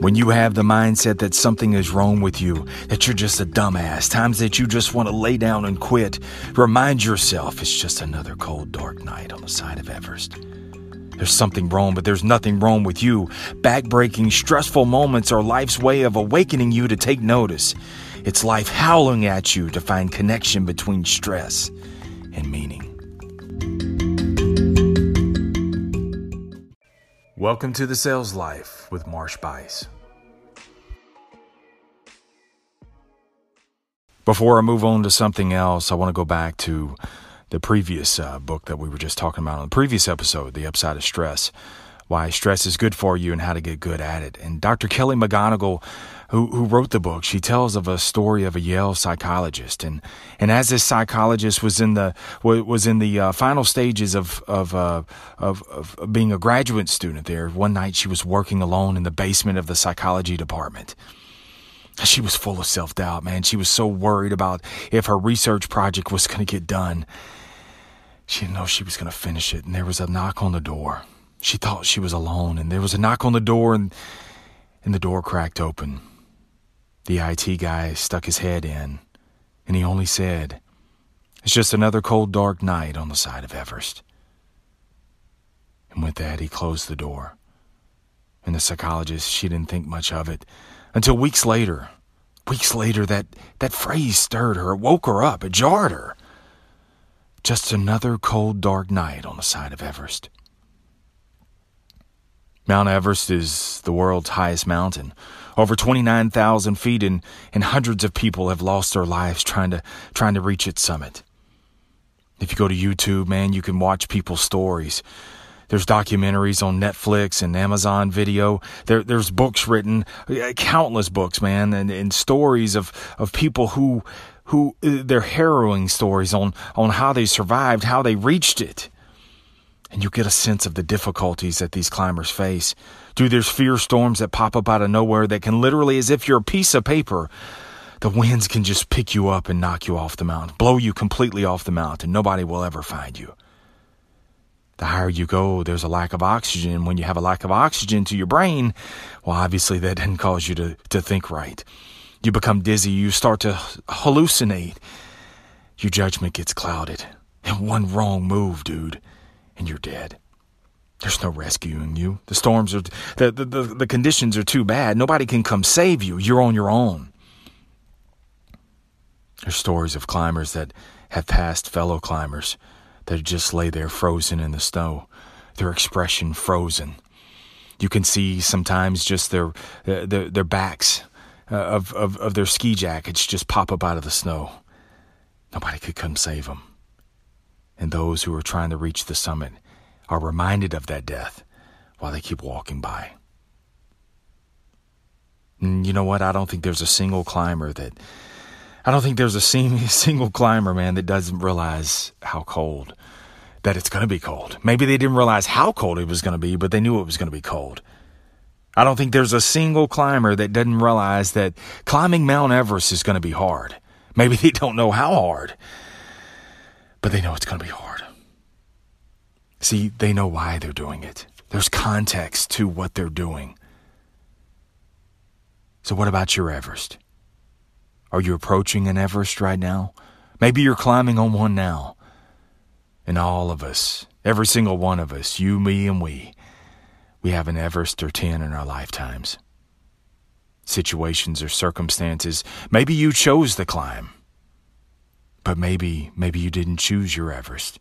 When you have the mindset that something is wrong with you, that you're just a dumbass, times that you just want to lay down and quit, remind yourself it's just another cold, dark night on the side of Everest. There's something wrong, but there's nothing wrong with you. Backbreaking, stressful moments are life's way of awakening you to take notice. It's life howling at you to find connection between stress and meaning. Welcome to the Sales Life with Marsh Buice. Before I move on to something else, I want to go back to the previous uh, book that we were just talking about on the previous episode, The Upside of Stress, why stress is good for you and how to get good at it. And Dr. Kelly McGonigal who, who wrote the book, she tells of a story of a Yale psychologist, and and as this psychologist was in the was in the uh, final stages of of, uh, of of being a graduate student there, one night she was working alone in the basement of the psychology department. She was full of self doubt, man. She was so worried about if her research project was going to get done. She didn't know she was going to finish it, and there was a knock on the door. She thought she was alone, and there was a knock on the door, and and the door cracked open. The IT guy stuck his head in, and he only said, It's just another cold, dark night on the side of Everest. And with that, he closed the door. And the psychologist, she didn't think much of it until weeks later. Weeks later, that, that phrase stirred her, it woke her up, it jarred her. Just another cold, dark night on the side of Everest. Mount Everest is the world's highest mountain, over 29,000 feet, and, and hundreds of people have lost their lives trying to, trying to reach its summit. If you go to YouTube, man, you can watch people's stories. There's documentaries on Netflix and Amazon Video. There, there's books written, countless books, man, and, and stories of, of people who, who, uh, they're harrowing stories on, on how they survived, how they reached it and you get a sense of the difficulties that these climbers face. Dude, there's fear storms that pop up out of nowhere that can literally, as if you're a piece of paper, the winds can just pick you up and knock you off the mountain, blow you completely off the mountain. Nobody will ever find you. The higher you go, there's a lack of oxygen. When you have a lack of oxygen to your brain, well, obviously that doesn't cause you to, to think right. You become dizzy, you start to hallucinate. Your judgment gets clouded. And one wrong move, dude and you're dead. There's no rescuing you. The storms are, the, the, the, the conditions are too bad. Nobody can come save you. You're on your own. There's stories of climbers that have passed fellow climbers that just lay there frozen in the snow, their expression frozen. You can see sometimes just their their, their backs uh, of, of, of their ski jackets just pop up out of the snow. Nobody could come save them and those who are trying to reach the summit are reminded of that death while they keep walking by. And you know what? I don't think there's a single climber that. I don't think there's a single climber, man, that doesn't realize how cold, that it's going to be cold. Maybe they didn't realize how cold it was going to be, but they knew it was going to be cold. I don't think there's a single climber that doesn't realize that climbing Mount Everest is going to be hard. Maybe they don't know how hard but they know it's going to be hard. See, they know why they're doing it. There's context to what they're doing. So, what about your Everest? Are you approaching an Everest right now? Maybe you're climbing on one now. And all of us, every single one of us, you, me, and we, we have an Everest or 10 in our lifetimes. Situations or circumstances, maybe you chose the climb. But maybe, maybe you didn't choose your Everest.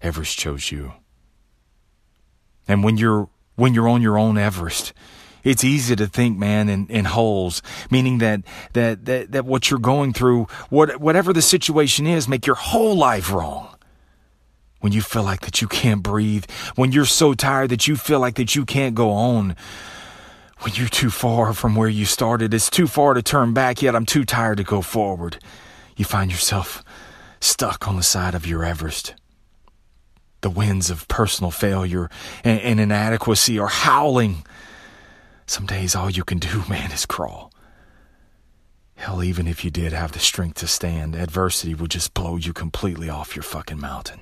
Everest chose you. And when you're when you're on your own Everest, it's easy to think, man, in, in holes, meaning that, that, that, that what you're going through, what, whatever the situation is, make your whole life wrong. When you feel like that you can't breathe, when you're so tired that you feel like that you can't go on, when you're too far from where you started, it's too far to turn back, yet I'm too tired to go forward. You find yourself stuck on the side of your Everest. The winds of personal failure and, and inadequacy are howling. Some days all you can do, man, is crawl. Hell, even if you did have the strength to stand, adversity would just blow you completely off your fucking mountain.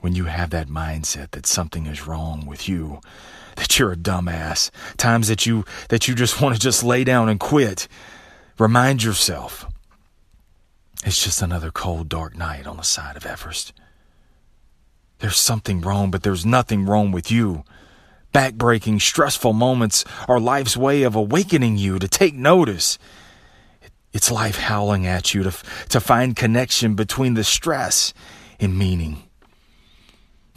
when you have that mindset that something is wrong with you, that you're a dumbass, times that you that you just want to just lay down and quit, remind yourself it's just another cold dark night on the side of Everest. There's something wrong, but there's nothing wrong with you. Backbreaking, stressful moments are life's way of awakening you to take notice. It's life howling at you to, to find connection between the stress and meaning.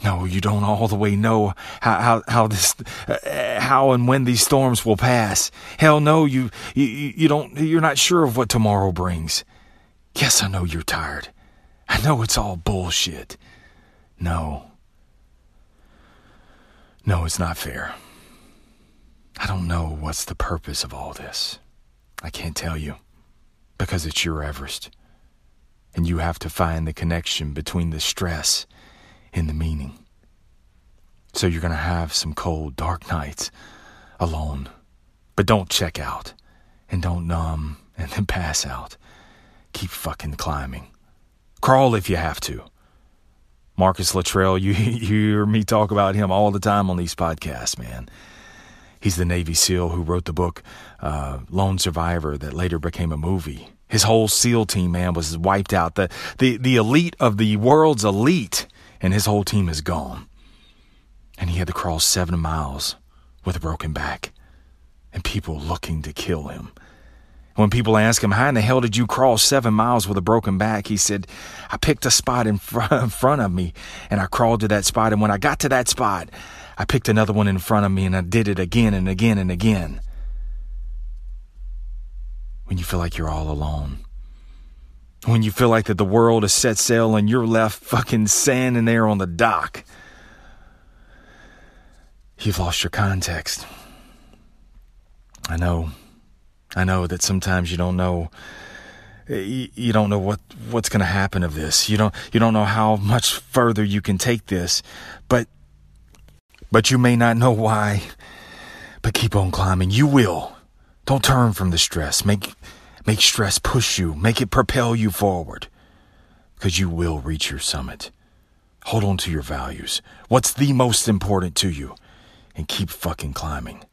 No, you don't all the way know how how, how this uh, how and when these storms will pass. Hell no, you, you you don't you're not sure of what tomorrow brings. Yes, I know you're tired. I know it's all bullshit. No. No, it's not fair. I don't know what's the purpose of all this. I can't tell you because it's your Everest. And you have to find the connection between the stress and the meaning. So you're going to have some cold, dark nights alone. But don't check out and don't numb and then pass out. Keep fucking climbing. Crawl if you have to. Marcus Luttrell, you, you hear me talk about him all the time on these podcasts, man. He's the Navy SEAL who wrote the book uh, Lone Survivor that later became a movie. His whole SEAL team, man, was wiped out. The, the, the elite of the world's elite, and his whole team is gone. And he had to crawl seven miles with a broken back, and people looking to kill him. When people ask him, How in the hell did you crawl seven miles with a broken back? He said, I picked a spot in front of me and I crawled to that spot. And when I got to that spot, I picked another one in front of me and I did it again and again and again. When you feel like you're all alone, when you feel like that the world has set sail and you're left fucking standing there on the dock, you've lost your context. I know. I know that sometimes you don't know eh, you don't know what what's going to happen of this. You don't you don't know how much further you can take this. But but you may not know why. But keep on climbing. You will. Don't turn from the stress. Make make stress push you. Make it propel you forward. Cuz you will reach your summit. Hold on to your values. What's the most important to you? And keep fucking climbing.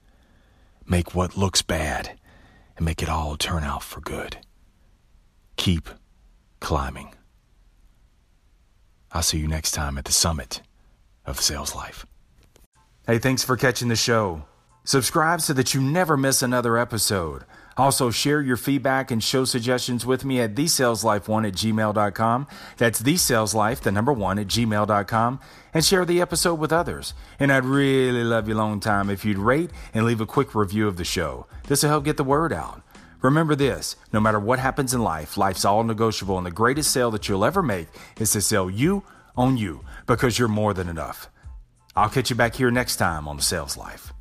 Make what looks bad and make it all turn out for good. Keep climbing. I'll see you next time at the summit of sales life. Hey, thanks for catching the show. Subscribe so that you never miss another episode. Also, share your feedback and show suggestions with me at thesaleslife1 at gmail.com. That's thesaleslife, the number one, at gmail.com. And share the episode with others. And I'd really love you long time if you'd rate and leave a quick review of the show. This will help get the word out. Remember this no matter what happens in life, life's all negotiable, and the greatest sale that you'll ever make is to sell you on you because you're more than enough. I'll catch you back here next time on the Sales Life.